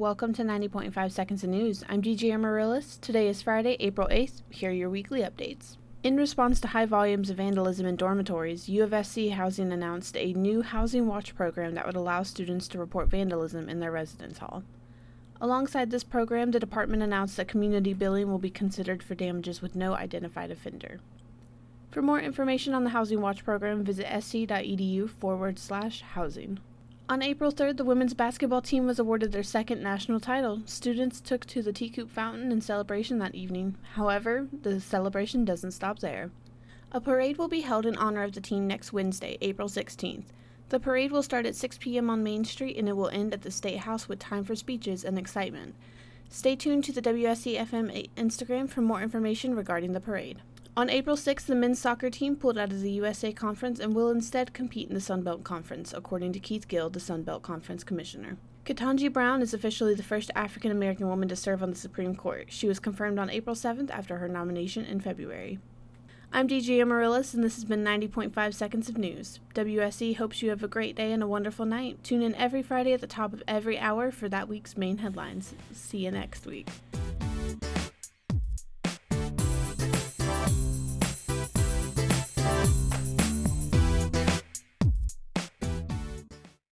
welcome to 90.5 Seconds of News. I'm DJ Amaryllis. Today is Friday, April 8th. Here are your weekly updates. In response to high volumes of vandalism in dormitories, U of SC Housing announced a new Housing Watch program that would allow students to report vandalism in their residence hall. Alongside this program, the department announced that community billing will be considered for damages with no identified offender. For more information on the Housing Watch program, visit sc.edu forward slash housing. On April 3rd, the women's basketball team was awarded their second national title. Students took to the T-Coop Fountain in celebration that evening. However, the celebration doesn't stop there. A parade will be held in honor of the team next Wednesday, April 16th. The parade will start at 6 p.m. on Main Street and it will end at the State House with time for speeches and excitement. Stay tuned to the WSC FM Instagram for more information regarding the parade. On April 6th, the men's soccer team pulled out of the USA Conference and will instead compete in the Sun Belt Conference, according to Keith Gill, the Sun Belt Conference Commissioner. Ketanji Brown is officially the first African American woman to serve on the Supreme Court. She was confirmed on April 7th after her nomination in February. I'm DJ Amaryllis, and this has been 90.5 Seconds of News. WSE hopes you have a great day and a wonderful night. Tune in every Friday at the top of every hour for that week's main headlines. See you next week.